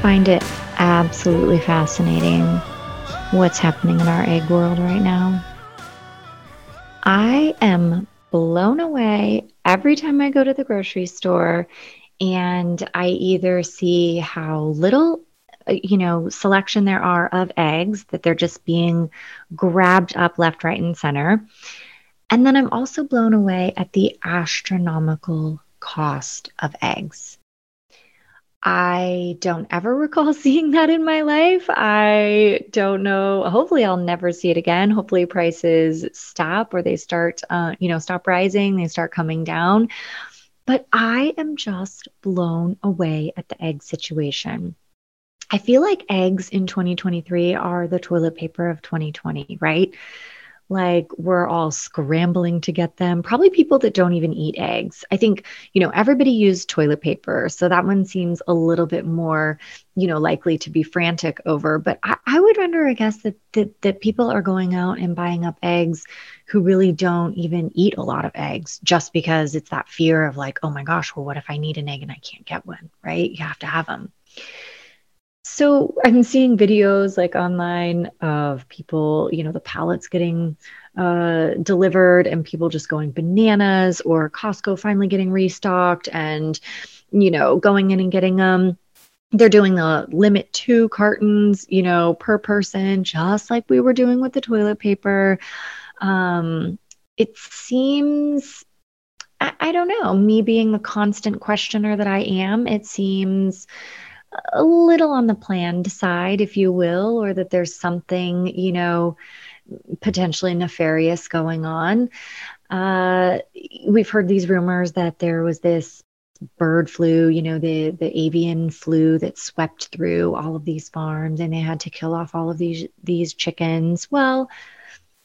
find it absolutely fascinating what's happening in our egg world right now? I am blown away every time I go to the grocery store and I either see how little uh, you know selection there are of eggs that they're just being grabbed up left right and center and then i'm also blown away at the astronomical cost of eggs I don't ever recall seeing that in my life. I don't know. Hopefully, I'll never see it again. Hopefully, prices stop or they start, uh, you know, stop rising, they start coming down. But I am just blown away at the egg situation. I feel like eggs in 2023 are the toilet paper of 2020, right? Like we're all scrambling to get them. Probably people that don't even eat eggs. I think, you know, everybody used toilet paper. So that one seems a little bit more, you know, likely to be frantic over. But I, I would wonder, I guess, that, that that people are going out and buying up eggs who really don't even eat a lot of eggs just because it's that fear of like, oh my gosh, well, what if I need an egg and I can't get one, right? You have to have them. So I'm seeing videos like online of people, you know, the pallets getting uh, delivered and people just going bananas or Costco finally getting restocked and, you know, going in and getting them. They're doing the limit two cartons, you know, per person, just like we were doing with the toilet paper. Um, it seems I, I don't know, me being the constant questioner that I am, it seems a little on the planned side, if you will, or that there's something, you know, potentially nefarious going on. Uh, we've heard these rumors that there was this bird flu, you know, the the avian flu that swept through all of these farms, and they had to kill off all of these these chickens. Well,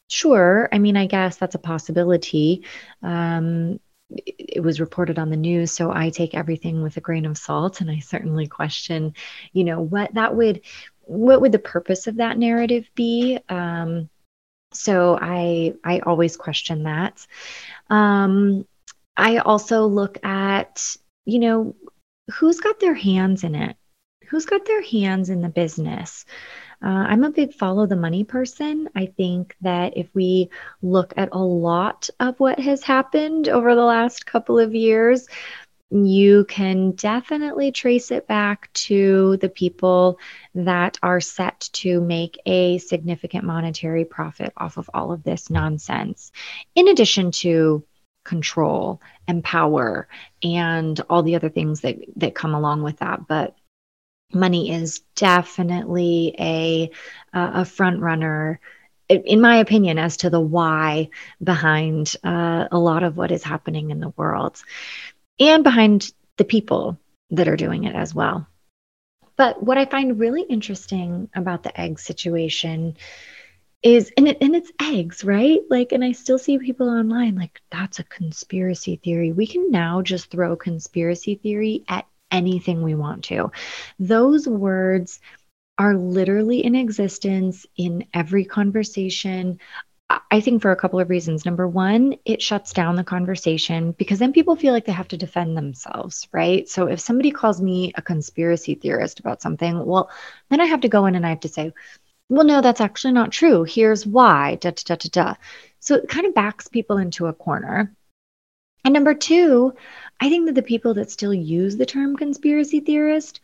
sure. I mean, I guess that's a possibility. Um, it was reported on the news so i take everything with a grain of salt and i certainly question you know what that would what would the purpose of that narrative be? Um, so i i always question that. Um, i also look at you know who's got their hands in it? Who's got their hands in the business uh, I'm a big follow the money person. I think that if we look at a lot of what has happened over the last couple of years, you can definitely trace it back to the people that are set to make a significant monetary profit off of all of this nonsense, in addition to control and power and all the other things that, that come along with that. But money is definitely a a front runner in my opinion as to the why behind uh, a lot of what is happening in the world and behind the people that are doing it as well. But what i find really interesting about the egg situation is and, it, and it's eggs right? Like and i still see people online like that's a conspiracy theory. We can now just throw conspiracy theory at anything we want to. Those words are literally in existence in every conversation. I think for a couple of reasons. Number one, it shuts down the conversation because then people feel like they have to defend themselves, right? So if somebody calls me a conspiracy theorist about something, well, then I have to go in and I have to say, well, no, that's actually not true. Here's why, da da da da da. So it kind of backs people into a corner. And number two, I think that the people that still use the term conspiracy theorist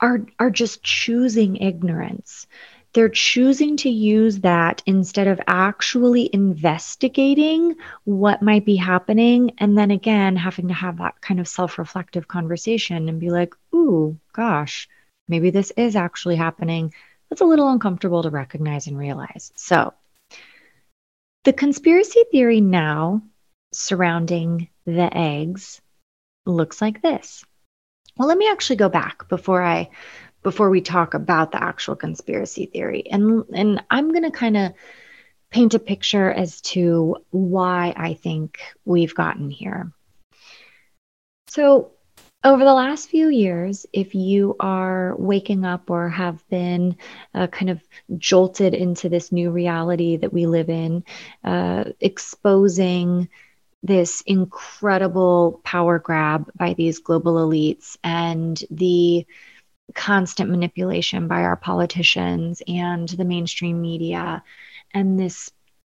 are are just choosing ignorance they're choosing to use that instead of actually investigating what might be happening. And then again, having to have that kind of self reflective conversation and be like, ooh, gosh, maybe this is actually happening. That's a little uncomfortable to recognize and realize. So, the conspiracy theory now surrounding the eggs looks like this. Well, let me actually go back before I before we talk about the actual conspiracy theory. And and I'm going to kind of paint a picture as to why I think we've gotten here. So, over the last few years, if you are waking up or have been uh, kind of jolted into this new reality that we live in, uh, exposing this incredible power grab by these global elites and the constant manipulation by our politicians and the mainstream media and this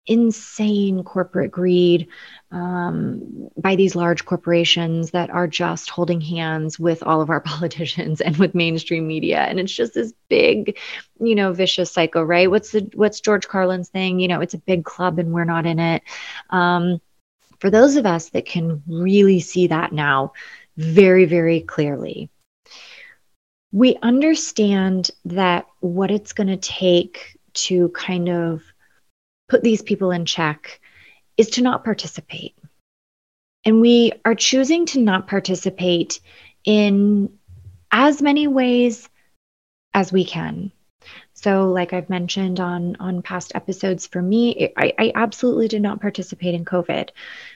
insane corporate greed um, by these large corporations that are just holding hands with all of our politicians and with mainstream media. And it's just this big you know vicious cycle right? What's the what's george carlin's thing? You know it's a big club and we're not in it. Um, for those of us that can really see that now very very clearly we understand that what it's going to take to kind of put these people in check is to not participate. And we are choosing to not participate in as many ways as we can. So, like I've mentioned on on past episodes, for me, I, I absolutely did not participate in COVID.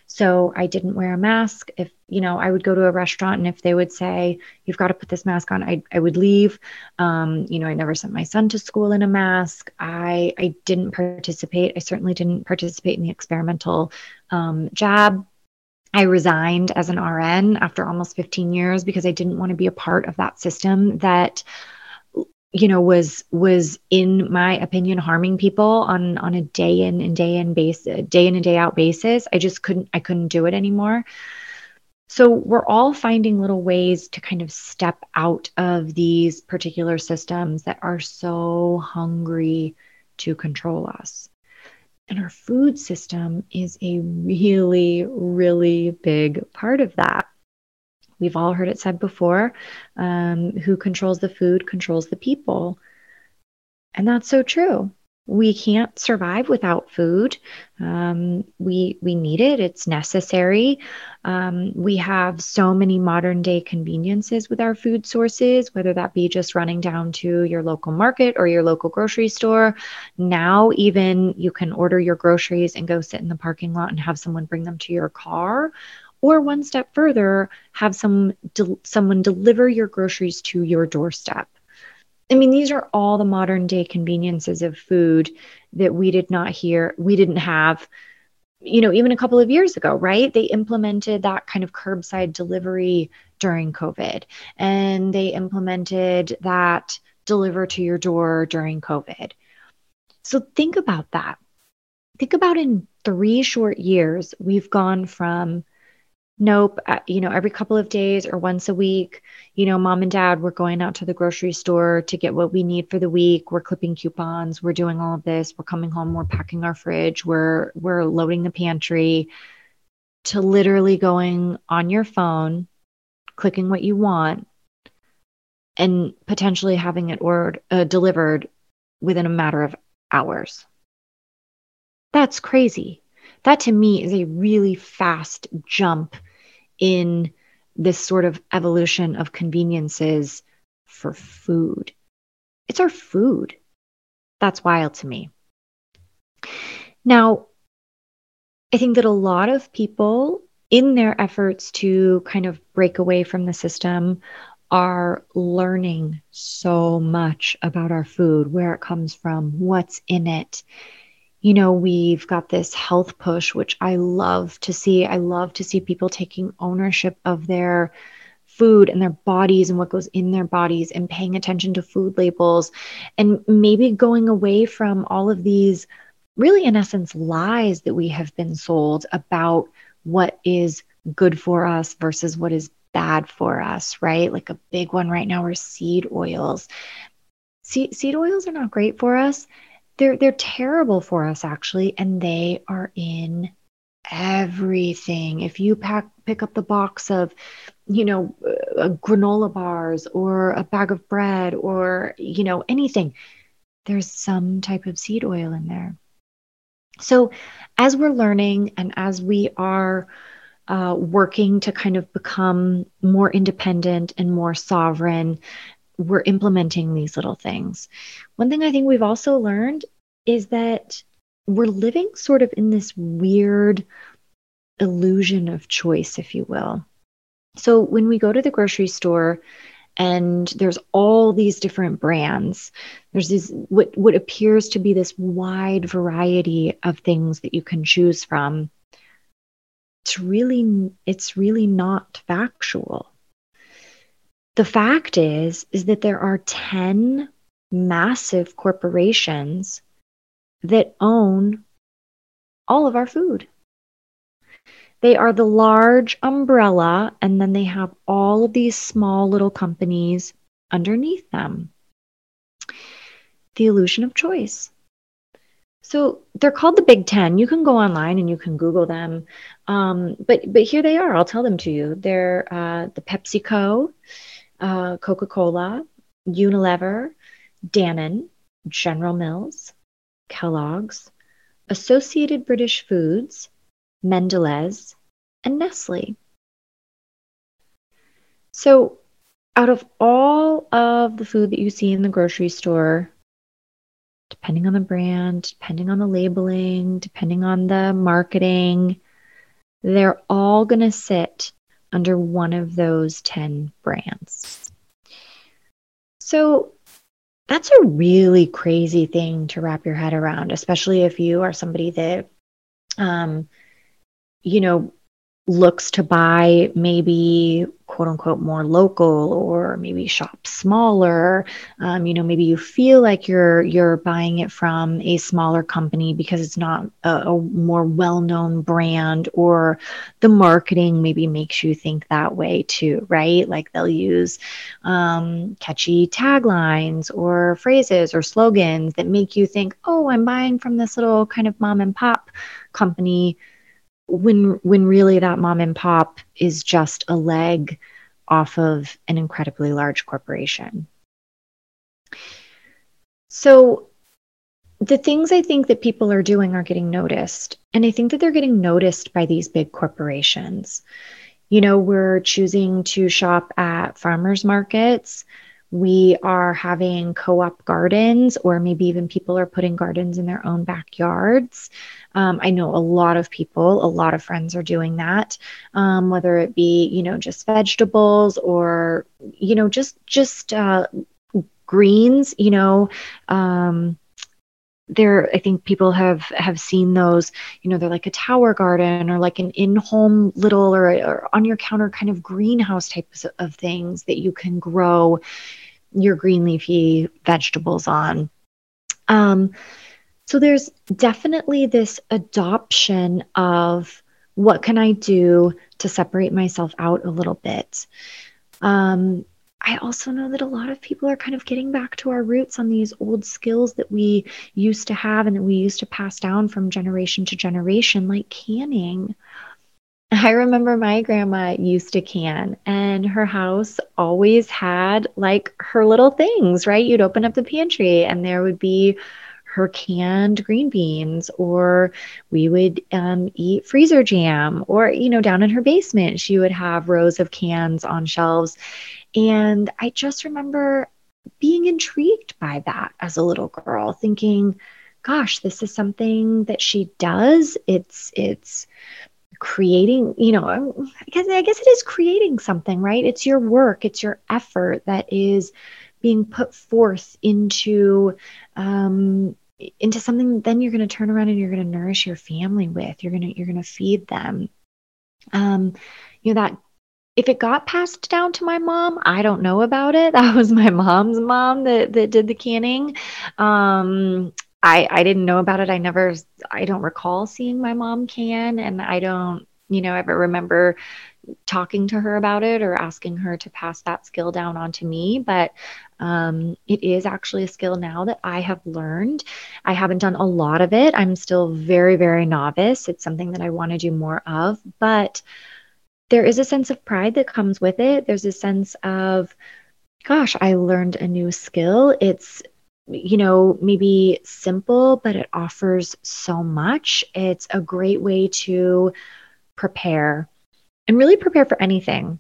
So I didn't wear a mask. If you know, I would go to a restaurant, and if they would say you've got to put this mask on, I I would leave. Um, you know, I never sent my son to school in a mask. I I didn't participate. I certainly didn't participate in the experimental um, jab. I resigned as an RN after almost 15 years because I didn't want to be a part of that system that you know was was in my opinion harming people on on a day in and day in basis day in and day out basis. I just couldn't i couldn't do it anymore. So we're all finding little ways to kind of step out of these particular systems that are so hungry to control us. And our food system is a really really big part of that We've all heard it said before um, who controls the food controls the people. And that's so true. We can't survive without food. Um, we we need it. It's necessary. Um, we have so many modern day conveniences with our food sources, whether that be just running down to your local market or your local grocery store. Now, even you can order your groceries and go sit in the parking lot and have someone bring them to your car, or one step further, have some de- someone deliver your groceries to your doorstep. I mean, these are all the modern day conveniences of food that we did not hear, we didn't have, you know, even a couple of years ago, right? They implemented that kind of curbside delivery during COVID, and they implemented that deliver to your door during COVID. So think about that. Think about in three short years, we've gone from nope uh, you know every couple of days or once a week you know mom and dad we're going out to the grocery store to get what we need for the week. We're clipping coupons we're doing all of this. We're coming home we're packing our fridge we're we're loading the pantry to literally going on your phone clicking what you want and potentially having it ordered uh, delivered within a matter of hours. That's crazy. That to me is a really fast jump in this sort of evolution of conveniences for food. It's our food. That's wild to me. Now, I think that a lot of people, in their efforts to kind of break away from the system, are learning so much about our food, where it comes from, what's in it, you know, we've got this health push, which I love to see. I love to see people taking ownership of their food and their bodies and what goes in their bodies and paying attention to food labels and maybe going away from all of these really, in essence, lies that we have been sold about what is good for us versus what is bad for us, right? Like a big one right now are seed oils seed, seed oils are not great for us. They're they're terrible for us actually, and they are in everything. If you pack pick up the box of, you know, uh, granola bars or a bag of bread or you know anything, there's some type of seed oil in there. So, as we're learning and as we are uh, working to kind of become more independent and more sovereign, we're implementing these little things. One thing I think we've also learned is that we're living sort of in this weird illusion of choice, if you will. So when we go to the grocery store and there's all these different brands, there's this what what appears to be this wide variety of things that you can choose from. It's really it's really not factual. The fact is is that there are 10 massive corporations that own all of our food. They are the large umbrella, and then they have all of these small little companies underneath them. The illusion of choice. So they're called the Big Ten. You can go online and you can Google them, um, but but here they are. I'll tell them to you. They're uh, the PepsiCo, uh, Coca Cola, Unilever, Danone, General Mills, Kellogg's, Associated British Foods, Mondelez, and Nestle. So, out of all of the food that you see in the grocery store, depending on the brand, depending on the labeling, depending on the marketing, they're all going to sit under one of those 10 brands. So, that's a really crazy thing to wrap your head around, especially if you are somebody that, um, you know, looks to buy maybe quote unquote more local or maybe shop smaller. Um, you know maybe you feel like you're you're buying it from a smaller company because it's not a, a more well-known brand or the marketing maybe makes you think that way too right? Like they'll use um, catchy taglines or phrases or slogans that make you think oh i'm buying from this little kind of mom and pop company when when really that mom and pop is just a leg off of an incredibly large corporation. So the things I think that people are doing are getting noticed. And I think that they're getting noticed by these big corporations. You know, we're choosing to shop at farmers markets we are having co op gardens, or maybe even people are putting gardens in their own backyards. Um, I know a lot of people, a lot of friends are doing that, um, whether it be, you know, just vegetables or, you know, just, just, uh, greens, you know, um, there i think people have have seen those you know they're like a tower garden or like an in-home little or, or on your counter kind of greenhouse types of things that you can grow your green leafy vegetables on. Um, so there's definitely this adoption of what can i do to separate myself out a little bit? Um, I also know that a lot of people are kind of getting back to our roots on these old skills that we used to have and that we used to pass down from generation to generation, like canning. I remember my grandma used to can, and her house always had like her little things, right? You'd open up the pantry, and there would be her canned green beans, or we would um, eat freezer jam, or, you know, down in her basement, she would have rows of cans on shelves. And I just remember being intrigued by that as a little girl, thinking, gosh, this is something that she does. It's, it's, creating you know I guess, I guess it is creating something right? It's your work. It's your effort that is being put forth into um, into something then you're going to turn around and you're going to nourish your family with. You're going to you're going to feed them. Um you know that if it got passed down to my mom, I don't know about it. That was my mom's mom that that did the canning. Um, I I didn't know about it. I never I don't recall seeing my mom can, and I don't you know ever remember talking to her about it or asking her to pass that skill down onto me. But um, it is actually a skill now that I have learned. I haven't done a lot of it. I'm still very, very novice. It's something that I want to do more of. But there is a sense of pride that comes with it. There's a sense of, gosh, I learned a new skill. It's you know, maybe simple, but it offers so much. It's a great way to prepare and really prepare for anything.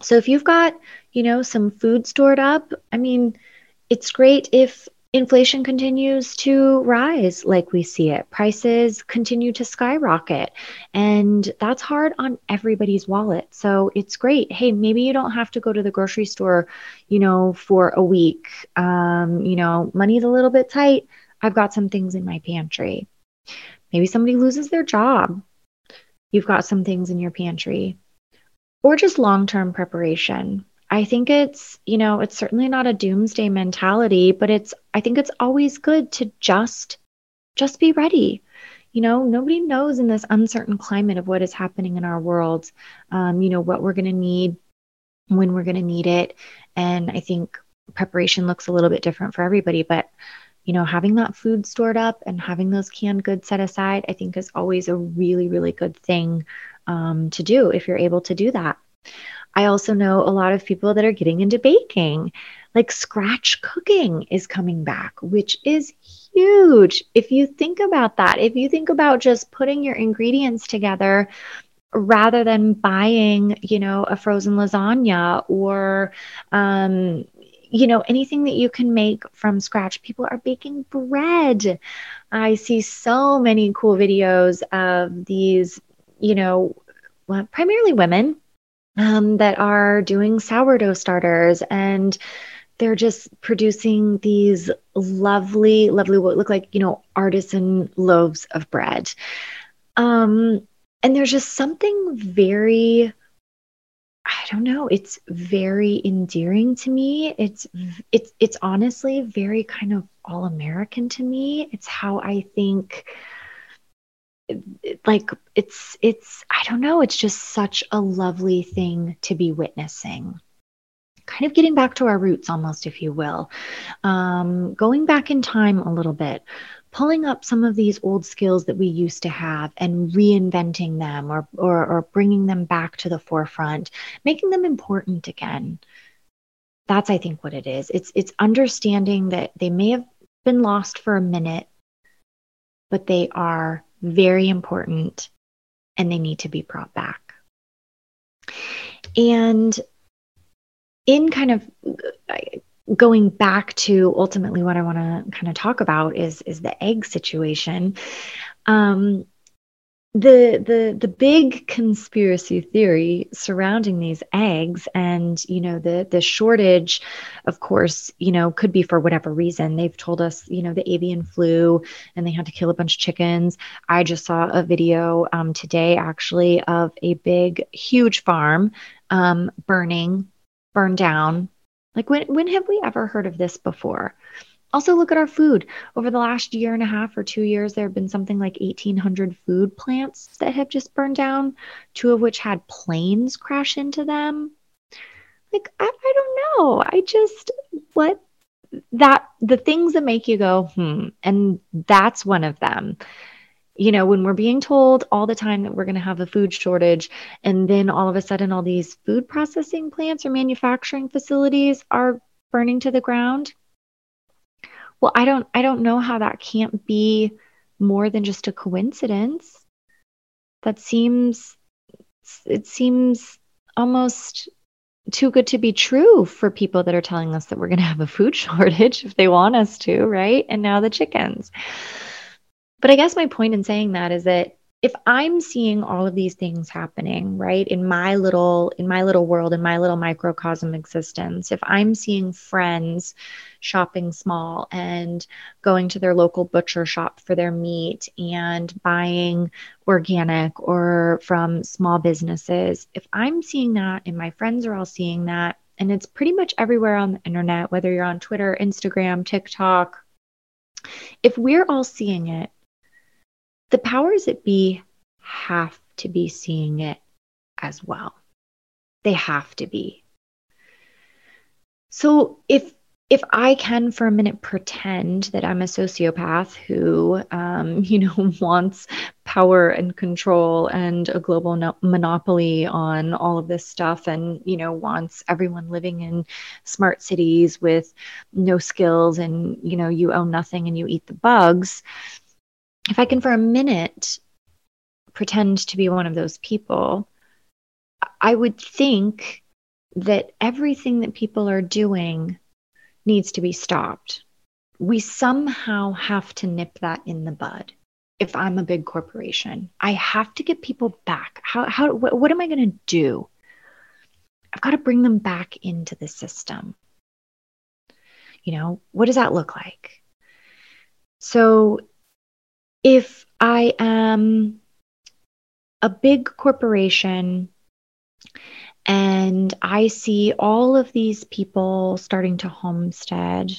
So if you've got, you know, some food stored up, I mean, it's great if inflation continues to rise like we see it. Prices continue to skyrocket. And that's hard on everybody's wallet. So it's great. Hey, maybe you don't have to go to the grocery store, you know, for a week. Um, you know, money's a little bit tight. I've got some things in my pantry. Maybe somebody loses their job. You've got some things in your pantry. Or just long term preparation. I think it's, you know, it's certainly not a doomsday mentality, but it's, I think it's always good to just, just be ready. You know, nobody knows in this uncertain climate of what is happening in our world, um, you know, what we're going to need, when we're going to need it. And I think preparation looks a little bit different for everybody, but you know, having that food stored up and having those canned goods set aside, I think is always a really, really good thing um, to do if you're able to do that. I also know a lot of people that are getting into baking. Like scratch cooking is coming back, which is huge. If you think about that, if you think about just putting your ingredients together rather than buying, you know, a frozen lasagna or, um, you know, anything that you can make from scratch. People are baking bread. I see so many cool videos of these, you know, primarily women um, that are doing sourdough starters and they're just producing these lovely, lovely, what look like, you know, artisan loaves of bread. Um, and there's just something very, I don't know, it's very endearing to me. It's, it's, it's honestly very kind of all American to me. It's how I think like it's it's i don't know it's just such a lovely thing to be witnessing. Kind of getting back to our roots almost if you will. Um, going back in time a little bit pulling up some of these old skills that we used to have and reinventing them or, or, or bringing them back to the forefront making them important again. That's i think what it is. It's it's understanding that they may have been lost for a minute but they are very important and they need to be brought back. And in kind of uh, going back to ultimately what I want to kind of talk about is is the egg situation. Um, the the the big conspiracy theory surrounding these eggs and you know the the shortage of course you know could be for whatever reason. They've told us you know the avian flu and they had to kill a bunch of chickens. I just saw a video um, today actually of a big huge farm um, burning burned down. Like when when have we ever heard of this before also, look at our food. Over the last year and a half or two years, there have been something like 1,800 food plants that have just burned down, two of which had planes crash into them. Like, I, I don't know. I just, what that, the things that make you go, hmm, and that's one of them. You know, when we're being told all the time that we're going to have a food shortage, and then all of a sudden, all these food processing plants or manufacturing facilities are burning to the ground well i don't i don't know how that can't be more than just a coincidence. That seems it seems almost too good to be true for people that are telling us that we're going to have a food shortage if they want us to right? And now the chickens. But i guess my point in saying that is that if i'm seeing all of these things happening right in my little in my little world in my little microcosm existence if i'm seeing friends shopping small and going to their local butcher shop for their meat and buying organic or from small businesses if i'm seeing that and my friends are all seeing that and it's pretty much everywhere on the internet whether you're on twitter instagram tiktok if we're all seeing it the powers that be have to be seeing it as well. They have to be. So if if I can for a minute pretend that I'm a sociopath who, um, you know, wants power and control and a global no- monopoly on all of this stuff, and you know, wants everyone living in smart cities with no skills, and you know, you own nothing and you eat the bugs. If I can for a minute pretend to be one of those people, I would think that everything that people are doing needs to be stopped. We somehow have to nip that in the bud. If I'm a big corporation, I have to get people back. How, how, what, what am I going to do? I've got to bring them back into the system. You know, what does that look like? So if I am a big corporation and I see all of these people starting to homestead.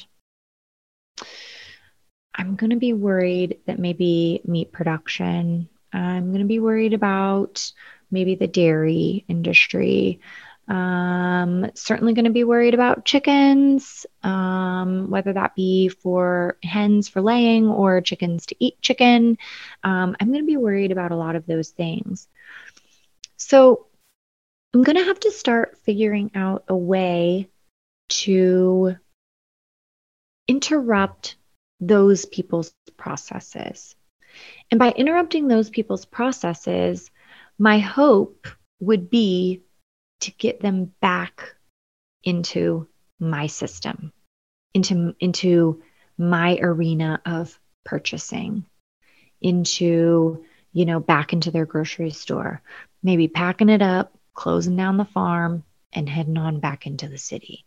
I'm going to be worried that maybe meat production, I'm going to be worried about maybe the dairy industry. Um, certainly going to be worried about chickens, um, whether that be for hens for laying or chickens to eat chicken. Um, I'm going to be worried about a lot of those things. So I'm going to have to start figuring out a way to interrupt those people's processes. And by interrupting those people's processes, my hope would be to get them back into my system, into, into my arena of purchasing, into, you know, back into their grocery store, maybe packing it up, closing down the farm, and heading on back into the city.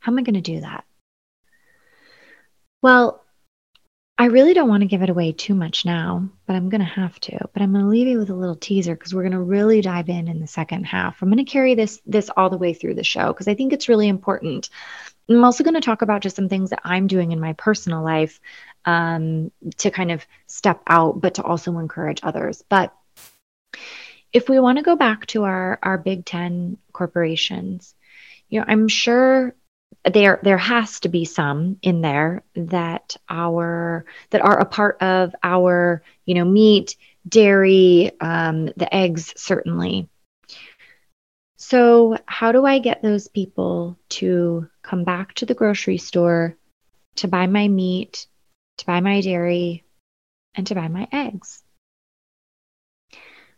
How am I going to do that? Well, I really don't want to give it away too much now, but I'm going to have to. But I'm going to leave you with a little teaser because we're going to really dive in in the second half. I'm going to carry this this all the way through the show because I think it's really important. I'm also going to talk about just some things that I'm doing in my personal life um, to kind of step out, but to also encourage others. But if we want to go back to our our Big Ten corporations, you know, I'm sure there there has to be some in there that our that are a part of our you know meat, dairy, um, the eggs certainly. So how do I get those people to come back to the grocery store to buy my meat, to buy my dairy, and to buy my eggs?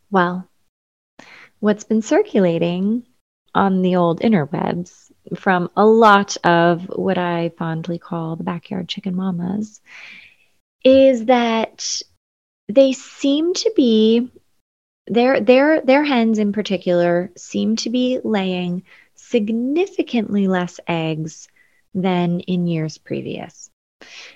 Well, what's been circulating on the old interwebs from a lot of what I fondly call the backyard chicken mamas is that they seem to be their their their hens in particular seem to be laying significantly less eggs than in years previous.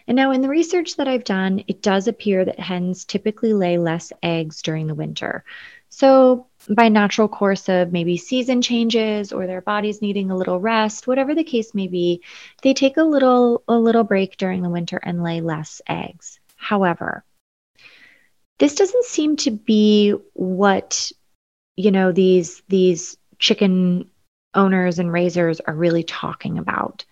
And now, in the research that I've done, it does appear that hens typically lay less eggs during the winter. So, by natural course of maybe season changes or their bodies needing a little rest, whatever the case may be, they take a little a little break during the winter and lay less eggs. However, this doesn't seem to be what you know these these chicken owners and raisers are really talking about.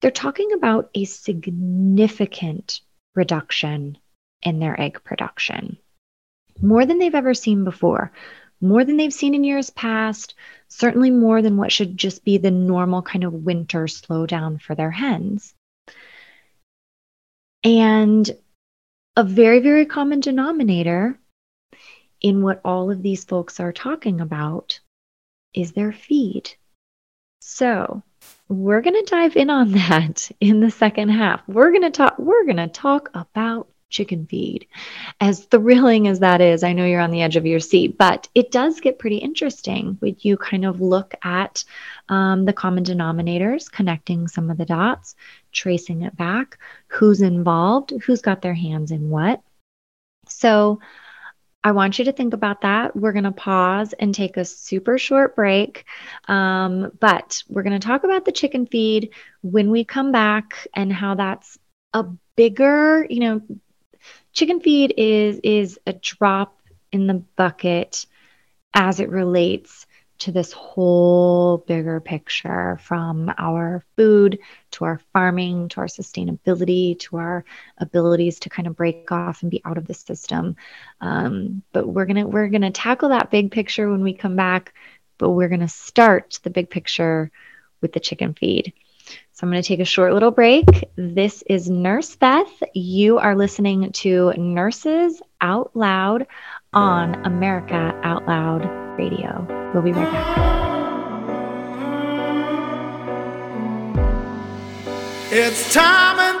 They're talking about a significant reduction in their egg production more than they've ever seen before, more than they've seen in years past, certainly more than what should just be the normal kind of winter slowdown for their hens. And a very, very common denominator in what all of these folks are talking about is their feed. So, we're going to dive in on that in the second half. We're going to talk we're going to talk about chicken feed. As thrilling as that is, I know you're on the edge of your seat, but it does get pretty interesting when you kind of look at um, the common denominators, connecting some of the dots, tracing it back, who's involved, who's got their hands in what. So, I want you to think about that. We're going to pause and take a super short break. Um, but we're going to talk about the chicken feed when we come back and how that's a bigger, you know, chicken feed is is a drop in the bucket as it relates to this whole bigger picture from our food to our farming to our sustainability to our abilities to kind of break off and be out of the system. Um, but we're gonna we're gonna tackle that big picture when we come back but we're gonna start the big picture with the chicken feed so I'm going to take a short little break. This is Nurse Beth. You are listening to Nurses Out Loud on America Out Loud Radio. We'll be right back. It's time and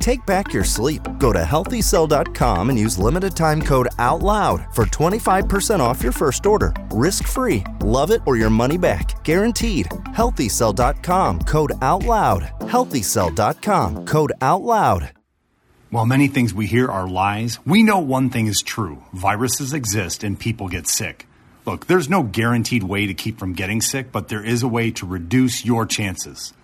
Take back your sleep. Go to healthycell.com and use limited time code OUTLOUD for 25% off your first order. Risk free. Love it or your money back. Guaranteed. Healthycell.com code OUTLOUD. Healthycell.com code OUTLOUD. While many things we hear are lies, we know one thing is true viruses exist and people get sick. Look, there's no guaranteed way to keep from getting sick, but there is a way to reduce your chances.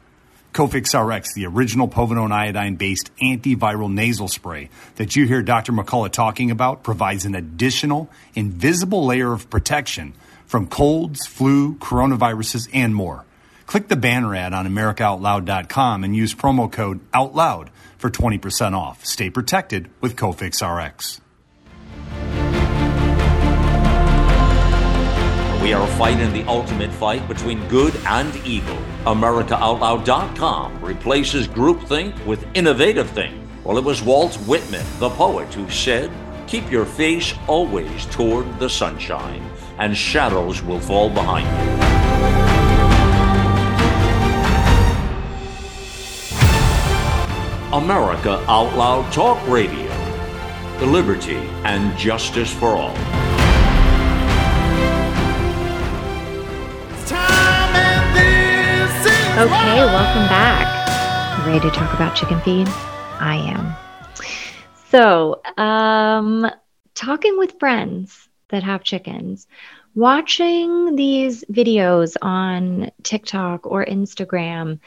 Cofix RX, the original povidone iodine based antiviral nasal spray that you hear Dr. McCullough talking about, provides an additional invisible layer of protection from colds, flu, coronaviruses, and more. Click the banner ad on AmericaOutloud.com and use promo code OUTLOUD for 20% off. Stay protected with Cofix RX. We are fighting the ultimate fight between good and evil. AmericaOutloud.com replaces groupthink with innovative think. Well, it was Walt Whitman, the poet, who said, Keep your face always toward the sunshine, and shadows will fall behind you. America Out Loud Talk Radio. The liberty and justice for all. Okay, welcome back. Ready to talk about chicken feed? I am. So, um, talking with friends that have chickens, watching these videos on TikTok or Instagram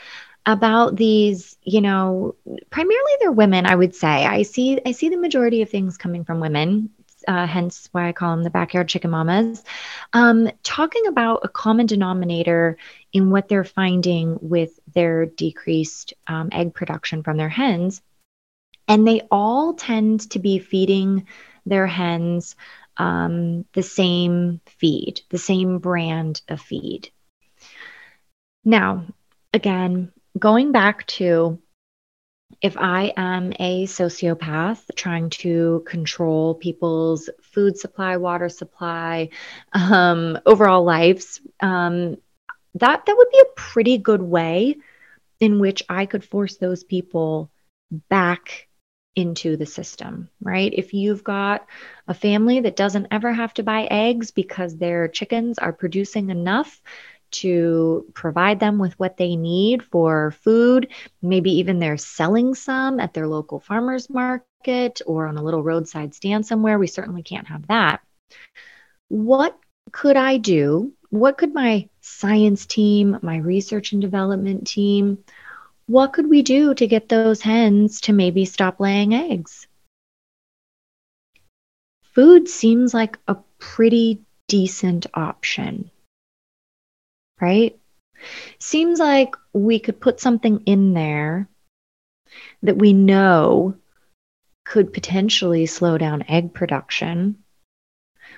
about these, you know, primarily they're women, I would say. I see I see the majority of things coming from women. Uh, hence why I call them the backyard chicken mamas. Um, talking about a common denominator in what they're finding with their decreased um, egg production from their hens. And they all tend to be feeding their hens um, the same feed, the same brand of feed. Now, again, going back to if I am a sociopath trying to control people's food supply, water supply, um, overall lives, um, that that would be a pretty good way in which I could force those people back into the system, right? If you've got a family that doesn't ever have to buy eggs because their chickens are producing enough to provide them with what they need for food, maybe even they're selling some at their local farmers market or on a little roadside stand somewhere, we certainly can't have that. What could I do? What could my science team, my research and development team, what could we do to get those hens to maybe stop laying eggs? Food seems like a pretty decent option, right? Seems like we could put something in there that we know could potentially slow down egg production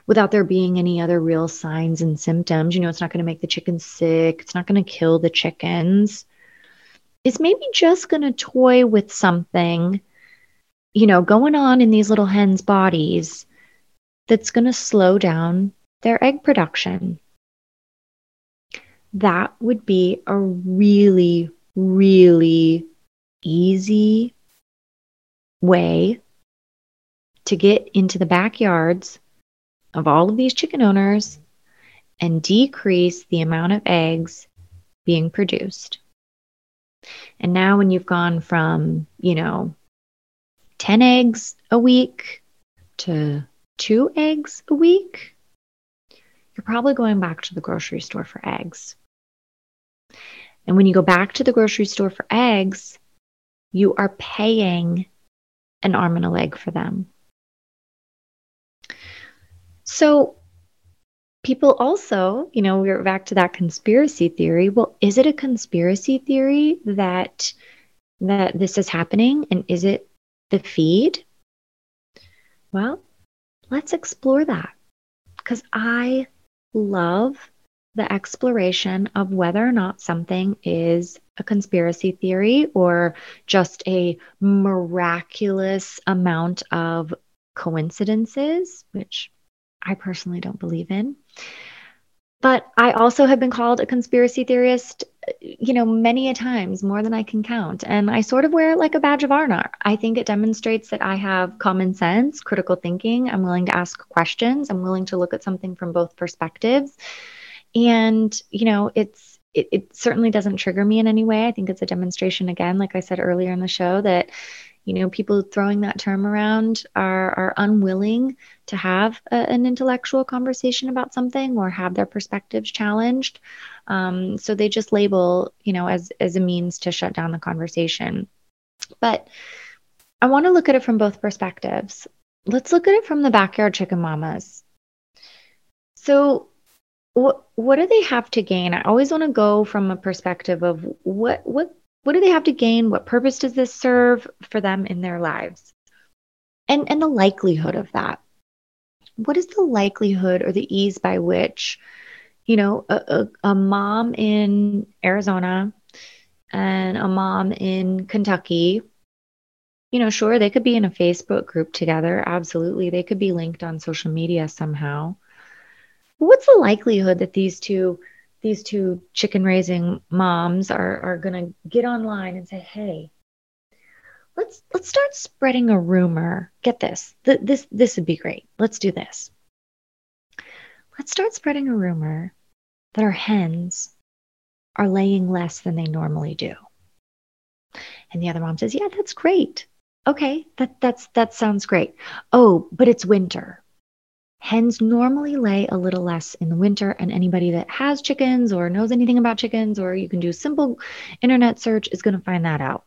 without there being any other real signs and symptoms. You know, it's not going to make the chickens sick, it's not going to kill the chickens. It's maybe just going to toy with something you know, going on in these little hens' bodies that's going to slow down their egg production. That would be a really, really easy way to get into the backyards of all of these chicken owners and decrease the amount of eggs being produced. And now, when you've gone from, you know, 10 eggs a week to two eggs a week, you're probably going back to the grocery store for eggs. And when you go back to the grocery store for eggs, you are paying an arm and a leg for them. So, people also, you know, we're back to that conspiracy theory. Well, is it a conspiracy theory that that this is happening and is it the feed? Well, let's explore that because I love the exploration of whether or not something is a conspiracy theory or just a miraculous amount of coincidences, which I personally don't believe in. But I also have been called a conspiracy theorist, you know, many a times, more than I can count. And I sort of wear it like a badge of honor. I think it demonstrates that I have common sense, critical thinking. I'm willing to ask questions. I'm willing to look at something from both perspectives. And, you know, it's, it, it certainly doesn't trigger me in any way. I think it's a demonstration, again, like I said earlier in the show, that you know people throwing that term around are are unwilling to have a, an intellectual conversation about something or have their perspectives challenged. Um, so they just label you know as as a means to shut down the conversation. But i want to look at it from both perspectives. Let's look at it from the backyard chicken mamas. So what what do they have to gain i always want to go from a perspective of what what what do they have to gain? What purpose does this serve for them in their lives? And, and the likelihood of that. What is the likelihood or the ease by which, you know, a, a, a mom in Arizona and a mom in Kentucky, you know, sure, they could be in a Facebook group together. Absolutely. They could be linked on social media somehow. What's the likelihood that these two these two chicken raising moms are, are going to get online and say, hey, let's let's start spreading a rumor. Get this. Th- this this would be great. Let's do this. Let's start spreading a rumor that our hens are laying less than they normally do. And the other mom says, "Yeah, that's great. Okay, that that's that sounds great. Oh, but it's winter. Hens normally lay a little less in the winter, and anybody that has chickens or knows anything about chickens, or you can do a simple internet search, is going to find that out.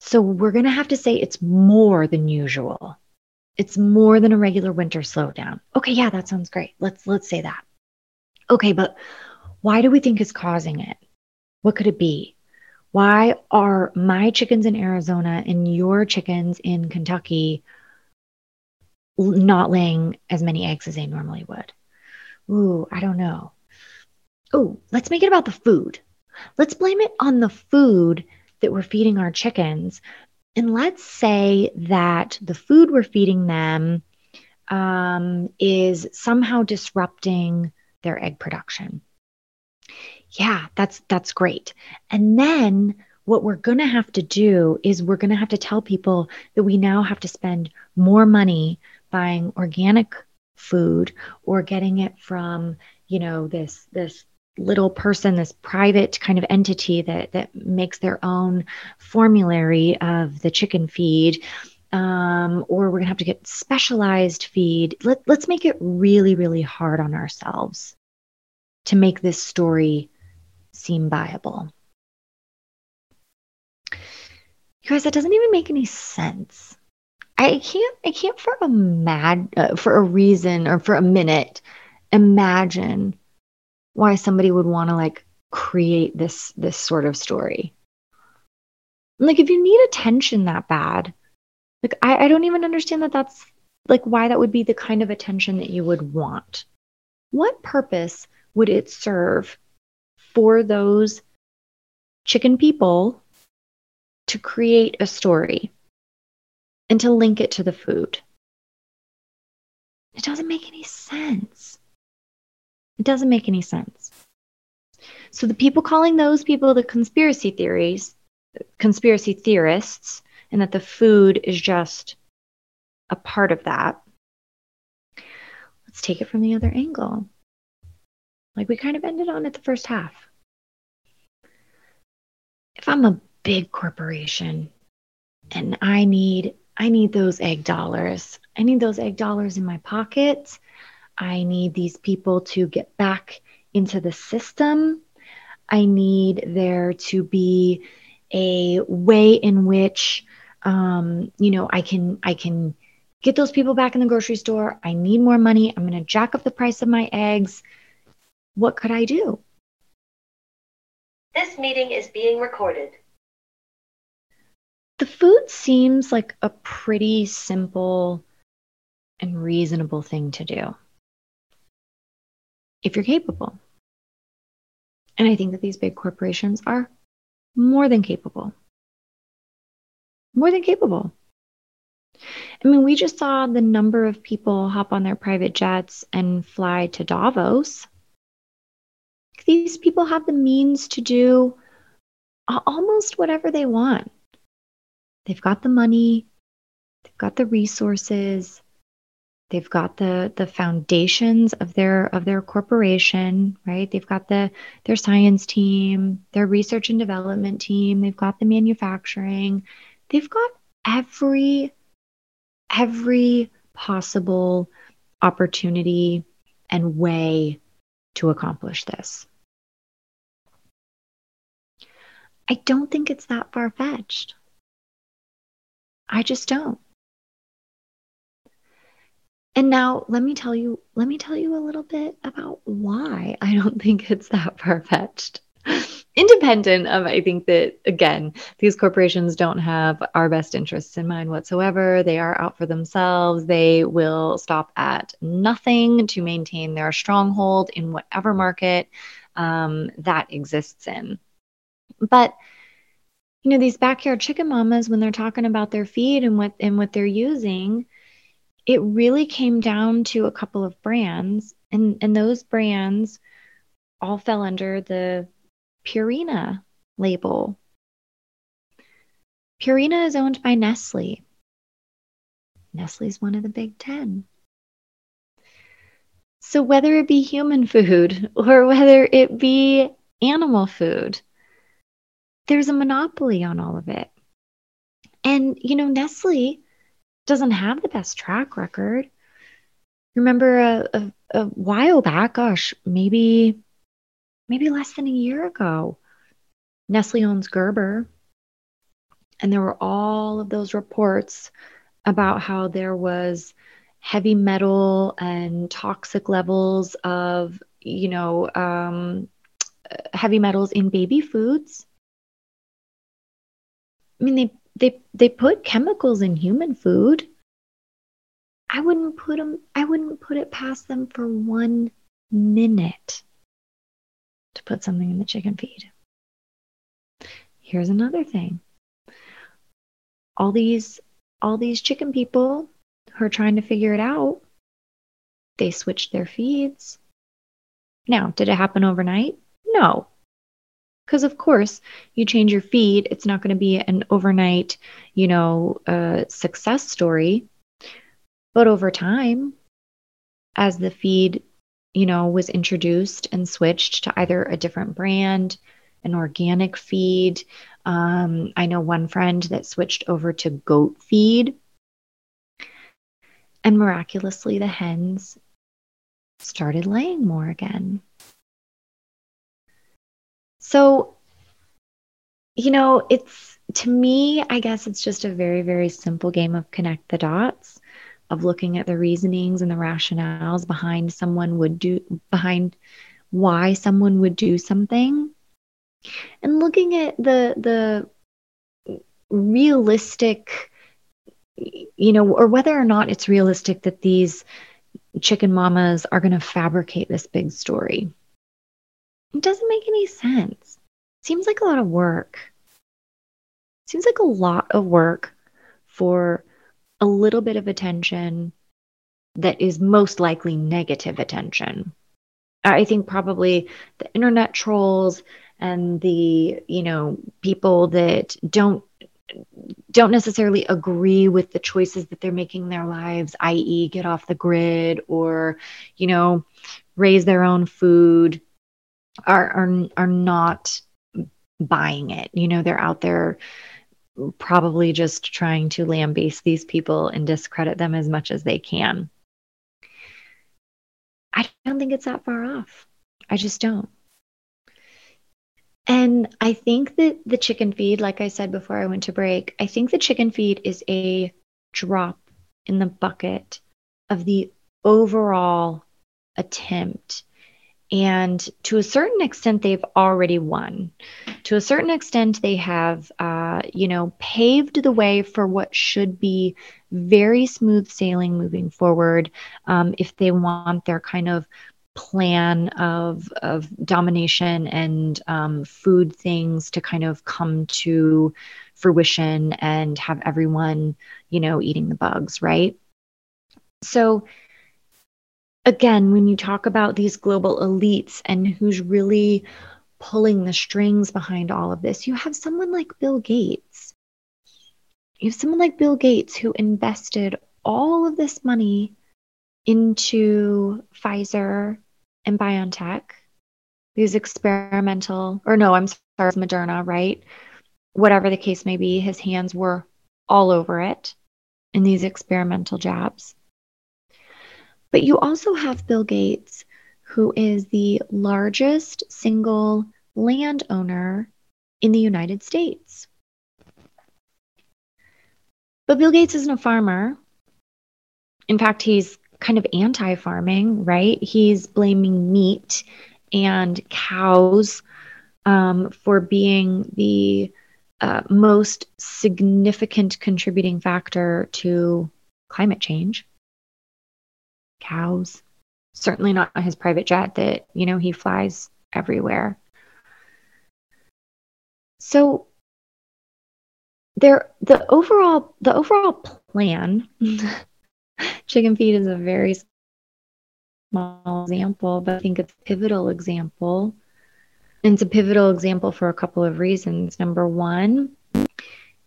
So we're going to have to say it's more than usual. It's more than a regular winter slowdown. Okay, yeah, that sounds great. Let's let's say that. Okay, but why do we think it's causing it? What could it be? Why are my chickens in Arizona and your chickens in Kentucky not laying as many eggs as they normally would. Ooh, I don't know. Ooh, let's make it about the food. Let's blame it on the food that we're feeding our chickens. And let's say that the food we're feeding them um, is somehow disrupting their egg production. Yeah, that's that's great. And then what we're going to have to do is we're going to have to tell people that we now have to spend more money buying organic food or getting it from you know this this little person this private kind of entity that that makes their own formulary of the chicken feed um, or we're to have to get specialized feed. Let, let's make it really really hard on ourselves to make this story seem viable. You guys that doesn't even make any sense I can't I can't for a mad uh, for a reason or for a minute imagine why somebody would want to like create this this sort of story. Like if you need attention that bad, like I, I don't even understand that that's like why that would be the kind of attention that you would want. What purpose would it serve for those chicken people to create a story? And to link it to the food. It doesn't make any sense. It doesn't make any sense. So the people calling those people the conspiracy theories, conspiracy theorists, and that the food is just a part of that. Let's take it from the other angle. Like we kind of ended on it the first half. If I'm a big corporation and I need I need those egg dollars. I need those egg dollars in my pocket. I need these people to get back into the system. I need there to be a way in which um, you know I can I can get those people back in the grocery store. I need more money. I'm going to jack up the price of my eggs. What could I do? This meeting is being recorded. The food seems like a pretty simple and reasonable thing to do if you're capable. And I think that these big corporations are more than capable. More than capable. I mean, we just saw the number of people hop on their private jets and fly to Davos. These people have the means to do almost whatever they want. They've got the money, they've got the resources, they've got the the foundations of their of their corporation, right? They've got the their science team, their research and development team, they've got the manufacturing. They've got every every possible opportunity and way to accomplish this. I don't think it's that far fetched. I just don't. And now let me tell you, let me tell you a little bit about why I don't think it's that far fetched independent of i think that again these corporations don't have our best interests in mind whatsoever. They are out for themselves. They will stop at nothing to maintain their stronghold in whatever market um, that exists in. But you know these backyard chicken mamas when they're talking about their feed and what and what they're using it really came down to a couple of brands and and those brands all fell under the Purina label. Purina is owned by Nestle. Nestle is one of the big 10. So, whether it be human food or whether it be animal food, there's a monopoly on all of it. And, you know, Nestle doesn't have the best track record. Remember a, a, a while back, gosh, maybe maybe less than a year ago. Nestle owns Gerber. And there were all of those reports about how there was heavy metal and toxic levels of, you know, um, heavy metals in baby foods. I mean, they they they put chemicals in human food. I wouldn't put them. I wouldn't put it past them for one minute to put something in the chicken feed. Here's another thing. All these all these chicken people who are trying to figure it out, they switched their feeds. Now, did it happen overnight? No. Because of course, you change your feed, it's not going to be an overnight, you know, uh, success story. But over time, as the feed you know, was introduced and switched to either a different brand, an organic feed. Um, I know one friend that switched over to goat feed. And miraculously, the hens started laying more again. So, you know, it's to me, I guess it's just a very, very simple game of connect the dots of looking at the reasonings and the rationales behind someone would do behind why someone would do something. And looking at the the realistic you know or whether or not it's realistic that these chicken mamas are going to fabricate this big story. It doesn't make any sense seems like a lot of work seems like a lot of work for a little bit of attention that is most likely negative attention. I think probably the internet trolls and the, you know, people that don't don't necessarily agree with the choices that they're making in their lives, i.e., get off the grid or, you know, raise their own food, are are are not buying it. You know, they're out there probably just trying to lambaste these people and discredit them as much as they can. I don't think it's that far off. I just don't. And I think that the chicken feed, like I said before I went to break, I think the chicken feed is a drop in the bucket of the overall attempt and to a certain extent, they've already won. To a certain extent, they have, uh, you know, paved the way for what should be very smooth sailing moving forward um, if they want their kind of plan of of domination and um, food things to kind of come to fruition and have everyone, you know, eating the bugs, right? So again, when you talk about these global elites and who's really pulling the strings behind all of this, you have someone like Bill Gates. You have someone like Bill Gates who invested all of this money into Pfizer and BioNTech, these experimental, or no, I'm sorry, Moderna, right? Whatever the case may be, his hands were all over it in these experimental jabs. But you also have Bill Gates, who is the largest single landowner in the United States. But Bill Gates isn't a farmer. In fact, he's kind of anti farming, right? He's blaming meat and cows um, for being the uh, most significant contributing factor to climate change cows. Certainly not his private jet that, you know, he flies everywhere. So there the overall the overall plan chicken feed is a very small example, but I think it's a pivotal example. And it's a pivotal example for a couple of reasons. Number one,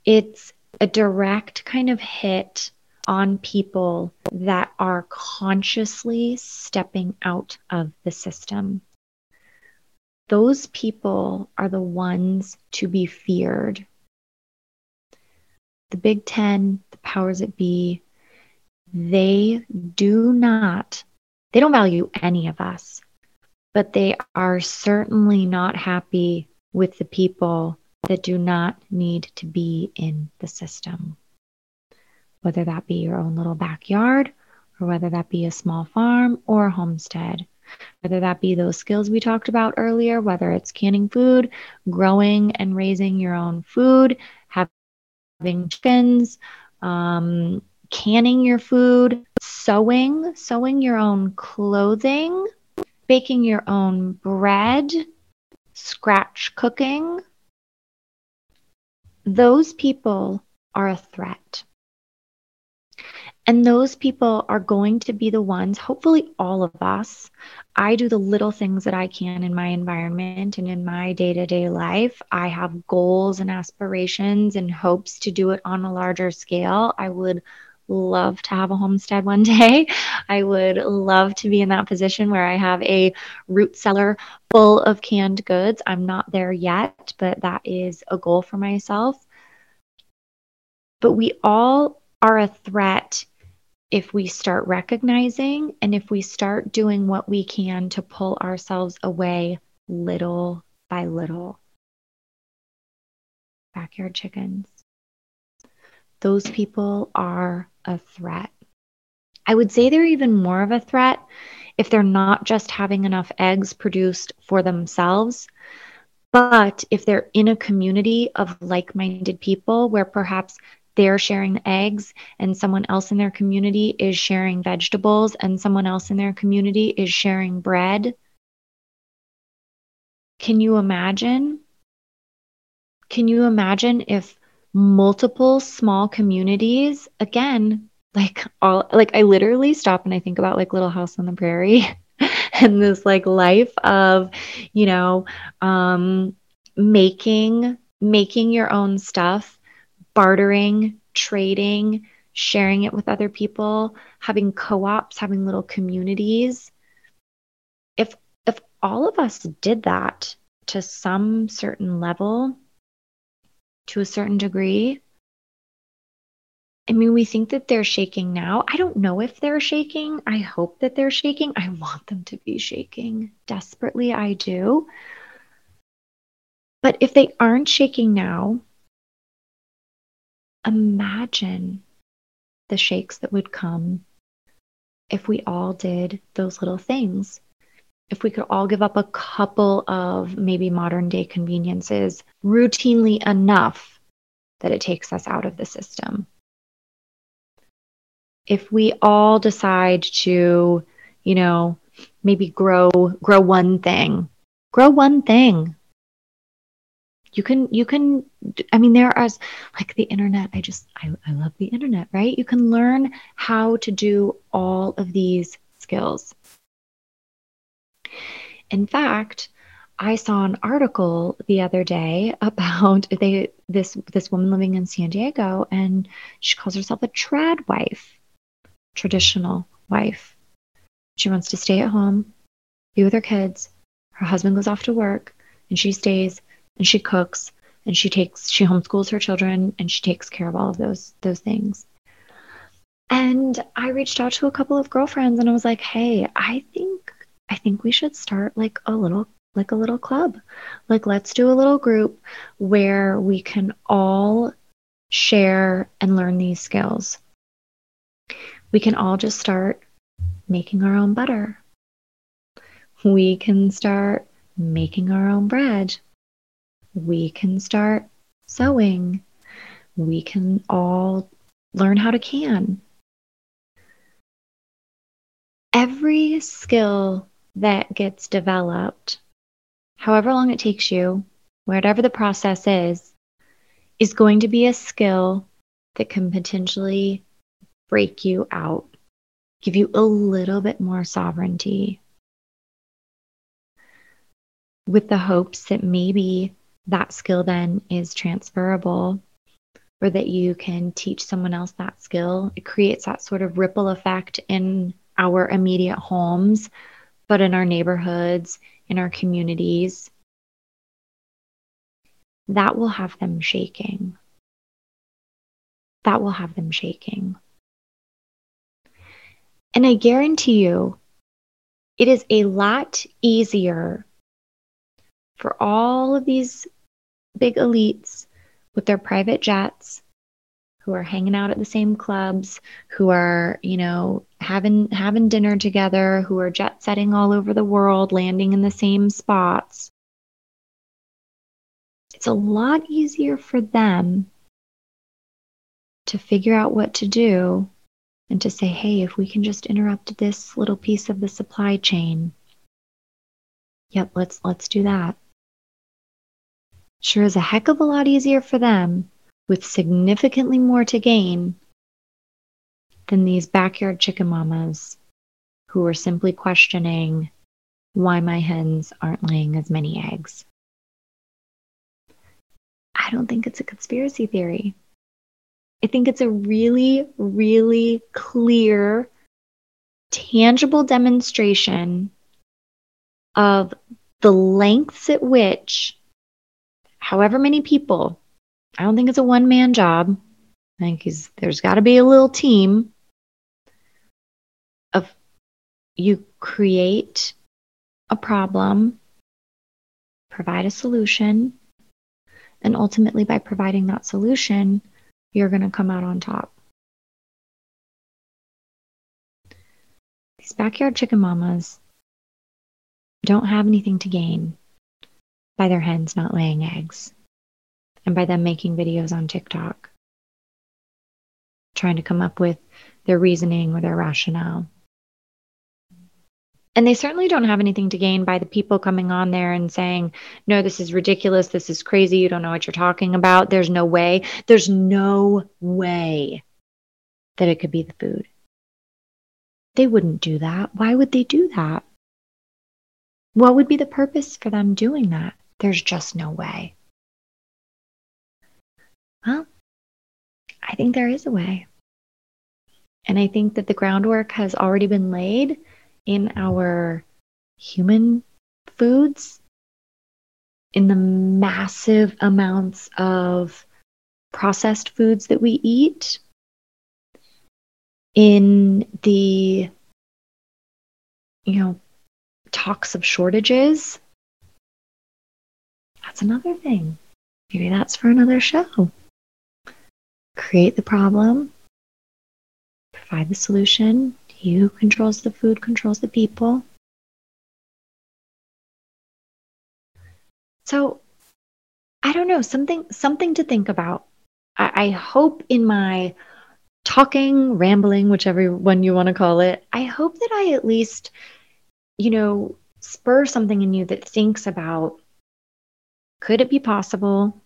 it's a direct kind of hit on people that are consciously stepping out of the system. Those people are the ones to be feared. The Big Ten, the powers that be, they do not, they don't value any of us, but they are certainly not happy with the people that do not need to be in the system whether that be your own little backyard or whether that be a small farm or a homestead. Whether that be those skills we talked about earlier, whether it's canning food, growing and raising your own food, having chickens, um, canning your food, sewing, sewing your own clothing, baking your own bread, scratch cooking. Those people are a threat. And those people are going to be the ones, hopefully, all of us. I do the little things that I can in my environment and in my day to day life. I have goals and aspirations and hopes to do it on a larger scale. I would love to have a homestead one day. I would love to be in that position where I have a root cellar full of canned goods. I'm not there yet, but that is a goal for myself. But we all are a threat if we start recognizing and if we start doing what we can to pull ourselves away little by little. Backyard chickens. Those people are a threat. I would say they're even more of a threat if they're not just having enough eggs produced for themselves, but if they're in a community of like minded people where perhaps they're sharing the eggs and someone else in their community is sharing vegetables and someone else in their community is sharing bread. Can you imagine? Can you imagine if multiple small communities, again, like all like I literally stop and I think about like Little House on the Prairie and this like life of, you know, um making making your own stuff, bartering, trading, sharing it with other people, having co-ops, having little communities. If if all of us did that to some certain level, to a certain degree, I mean, we think that they're shaking now. I don't know if they're shaking. I hope that they're shaking. I want them to be shaking. Desperately, I do. But if they aren't shaking now, imagine the shakes that would come if we all did those little things. If we could all give up a couple of maybe modern day conveniences routinely enough that it takes us out of the system. If we all decide to, you know, maybe grow grow one thing, grow one thing you can you can i mean there are like the internet i just I, I love the internet right? You can learn how to do all of these skills. In fact i saw an article the other day about they this this woman living in san diego and she calls herself a trad wife traditional wife. She wants to stay at home be with her kids. Her husband goes off to work and she stays and she cooks and she takes she homeschools her children and she takes care of all of those those things. And i reached out to a couple of girlfriends and i was like hey i think i think we should start like a little like a little club. Like let's do a little group where we can all share and learn these skills. We can all just start making our own butter. We can start making our own bread we can start sewing. We can all learn how to can. Every skill that gets developed, however long it takes you, whatever the process is, is going to be a skill that can potentially break you out, give you a little bit more sovereignty, with the hopes that maybe that skill then is transferable or that you can teach someone else that skill. It creates that sort of ripple effect in our immediate homes, but in our neighborhoods, in our communities. That will have them shaking. That will have them shaking. And I guarantee you, it is a lot easier for all of these big elites with their private jets who are hanging out at the same clubs, who are, you know, having having dinner together, who are jet setting all over the world, landing in the same spots. It's a lot easier for them to figure out what to do and to say, "Hey, if we can just interrupt this little piece of the supply chain, yep, let's let's do that." Sure is a heck of a lot easier for them with significantly more to gain than these backyard chicken mamas who are simply questioning why my hens aren't laying as many eggs. I don't think it's a conspiracy theory. I think it's a really, really clear, tangible demonstration of the lengths at which however many people. I don't think it's a one man job. I think he's, there's got to be a little team of you create a problem, provide a solution, and ultimately by providing that solution, you're going to come out on top. These backyard chicken mamas don't have anything to gain by their hens not laying eggs and by them making videos on TikTok, trying to come up with their reasoning or their rationale. And they certainly don't have anything to gain by the people coming on there and saying, no, this is ridiculous. This is crazy. You don't know what you're talking about. There's no way. There's no way that it could be the food. They wouldn't do that. Why would they do that? What would be the purpose for them doing that? There's just no way. Well, I think there is a way. And I think that the groundwork has already been laid in our human foods, in the massive amounts of processed foods that we eat, in the, you know, talks of shortages. That's another thing. Maybe that's for another show. Create the problem, provide the solution. He who controls the food controls the people. So I don't know, something something to think about. I, I hope in my talking, rambling, whichever one you want to call it, I hope that I at least, you know, spur something in you that thinks about could it be possible?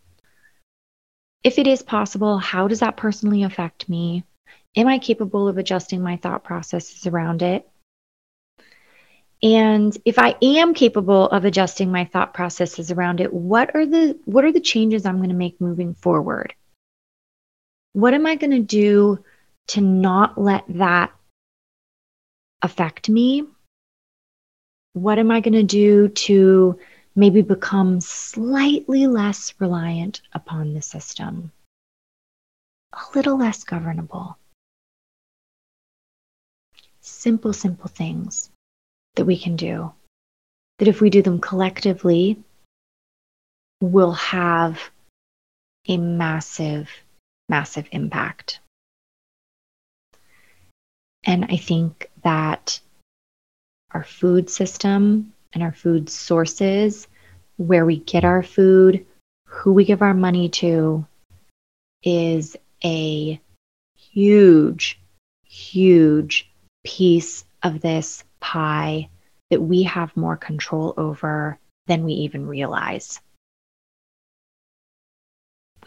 If it is possible, how does that personally affect me? Am I capable of adjusting my thought processes around it? And if I am capable of adjusting my thought processes around it, what are the what are the changes I'm going to make moving forward? What am I going to do to not let that affect me? What am I going to do to maybe become slightly less reliant upon the system? A little less governable simple, simple things that we can do. That if we do them collectively, will have a massive, massive impact. And I think that our food system and our food sources, where we get our food, who we give our money to, is a huge, huge piece of this pie that we have more control over than we even realize.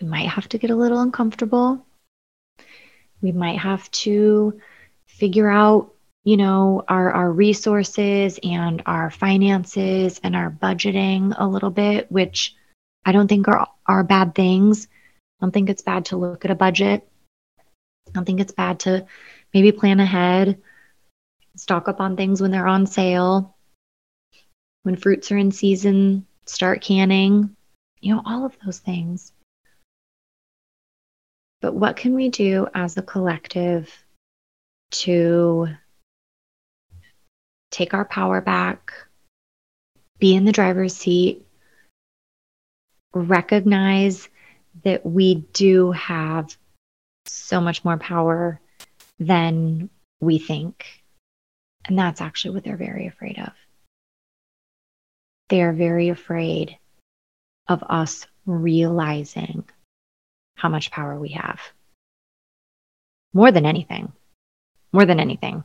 We might have to get a little uncomfortable. We might have to figure out, you know, our, our resources and our finances and our budgeting a little bit, which I don't think are, are bad things. I don't think it's bad to look at a budget. I don't think it's bad to maybe plan ahead stock up on things when they're on sale. When fruits are in season, start canning, you know, all of those things. But what can we do as a collective to take our power back, be in the driver's seat, recognize that we do have so much more power than we think and that's actually what they're very afraid of. They are very afraid of us realizing how much power we have. More than anything. More than anything.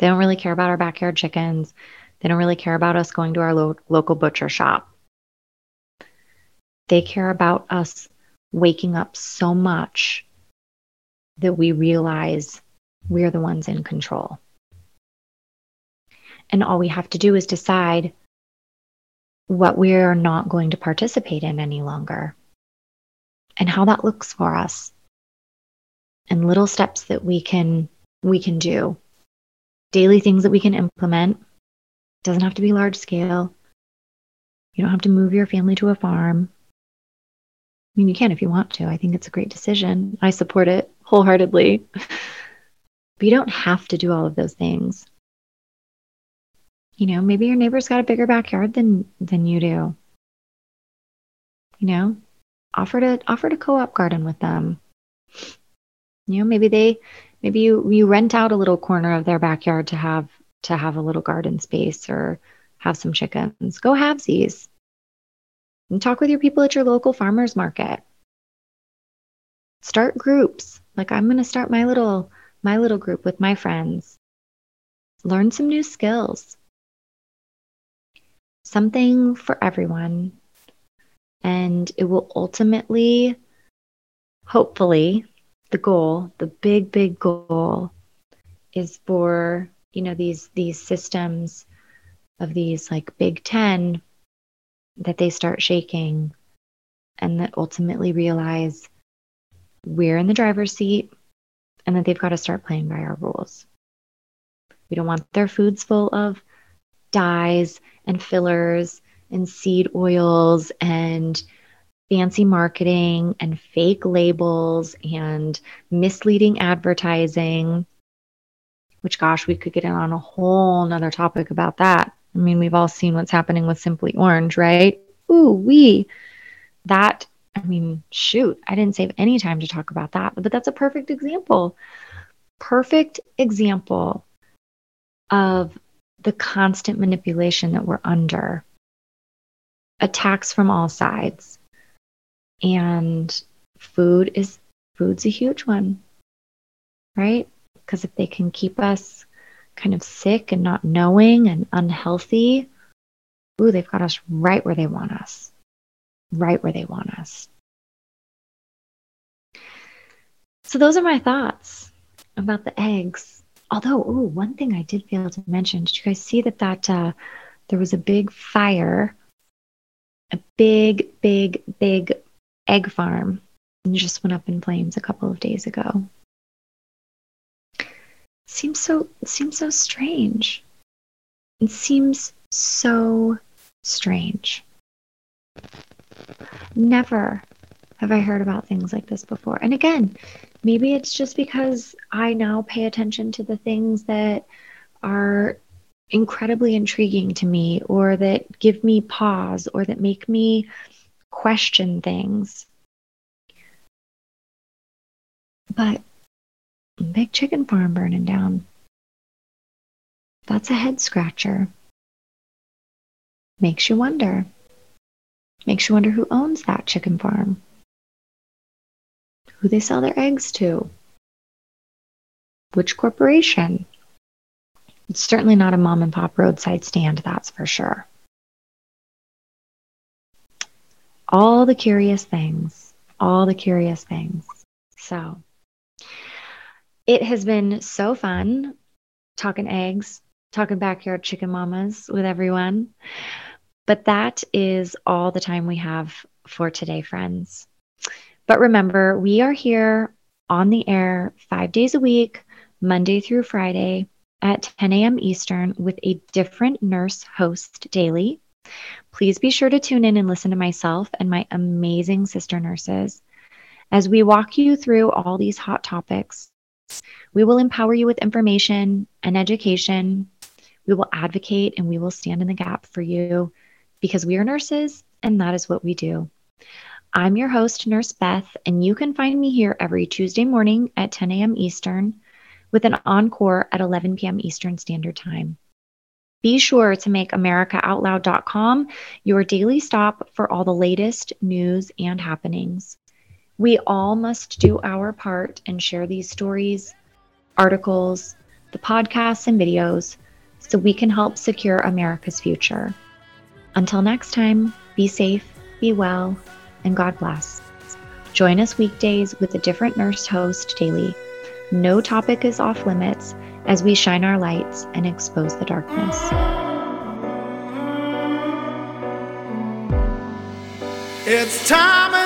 They don't really care about our backyard chickens. They don't really care about us going to our lo- local butcher shop. They care about us waking up so much that we realize we're the ones in control. And all we have to do is decide what we're not going to participate in any longer and how that looks for us and little steps that we can we can do daily things that we can implement. It doesn't have to be large scale. You don't have to move your family to a farm. I mean you can if you want to. I think it's a great decision. I support it wholeheartedly. But you don't have to do all of those things. You know, maybe your neighbor's got a bigger backyard than than you do. You know, offer to offer to co-op garden with them. You know, maybe they maybe you you rent out a little corner of their backyard to have to have a little garden space or have some chickens. Go have these. And talk with your people at your local farmers market. Start groups. Like I'm going to start my little my little group with my friends learn some new skills. Something for everyone. And it will ultimately, hopefully, the goal, the big, big goal is for, you know, these these systems of these like big 10 that they start shaking and that ultimately realize we're in the driver's seat and that they've got to start playing by our rules. We don't want their foods full of dyes and fillers and seed oils and fancy marketing and fake labels and misleading advertising which gosh we could get in on a whole nother topic about that. I mean we've all seen what's happening with simply orange right? Ooh we that i mean shoot i didn't save any time to talk about that but that's a perfect example. Perfect example of the constant manipulation that we're under. Attacks from all sides and food is food's a huge one right? Because if they can keep us kind of sick and not knowing and unhealthy ooh they've got us right where they want us. Right where they want us. So those are my thoughts about the eggs. Although ooh one thing i did fail to mention did you guys see that that uh, there was a big fire? A big big big egg farm and just went up in flames a couple of days ago. Seems so seems so strange. It seems so strange. Never have I heard about things like this before. And again, maybe it's just because I now pay attention to the things that are incredibly intriguing to me or that give me pause or that make me question things. But big chicken farm burning down. That's a head scratcher. Makes you wonder. Makes you wonder who owns that chicken farm. Who they sell their eggs to. Which corporation? It's certainly not a mom and pop roadside stand, that's for sure. All the curious things, all the curious things. So it has been so fun talking eggs, talking backyard chicken mamas with everyone. But that is all the time we have for today, friends. But remember, we are here on the air five days a week, Monday through Friday at 10 a.m. Eastern with a different nurse host daily. Please be sure to tune in and listen to myself and my amazing sister nurses as we walk you through all these hot topics. We will empower you with information and education. We will advocate and we will stand in the gap for you because we are nurses and that is what we do. I'm your host, Nurse Beth, and you can find me here every Tuesday morning at 10 a.m. Eastern with an encore at 11 p.m. Eastern Standard Time. Be sure to make AmericaOutloud.com your daily stop for all the latest news and happenings. We all must do our part and share these stories, articles, the podcasts, and videos so we can help secure America's future. Until next time, be safe, be well, and God bless. Join us weekdays with a different nurse host daily. No topic is off limits as we shine our lights and expose the darkness. It's time.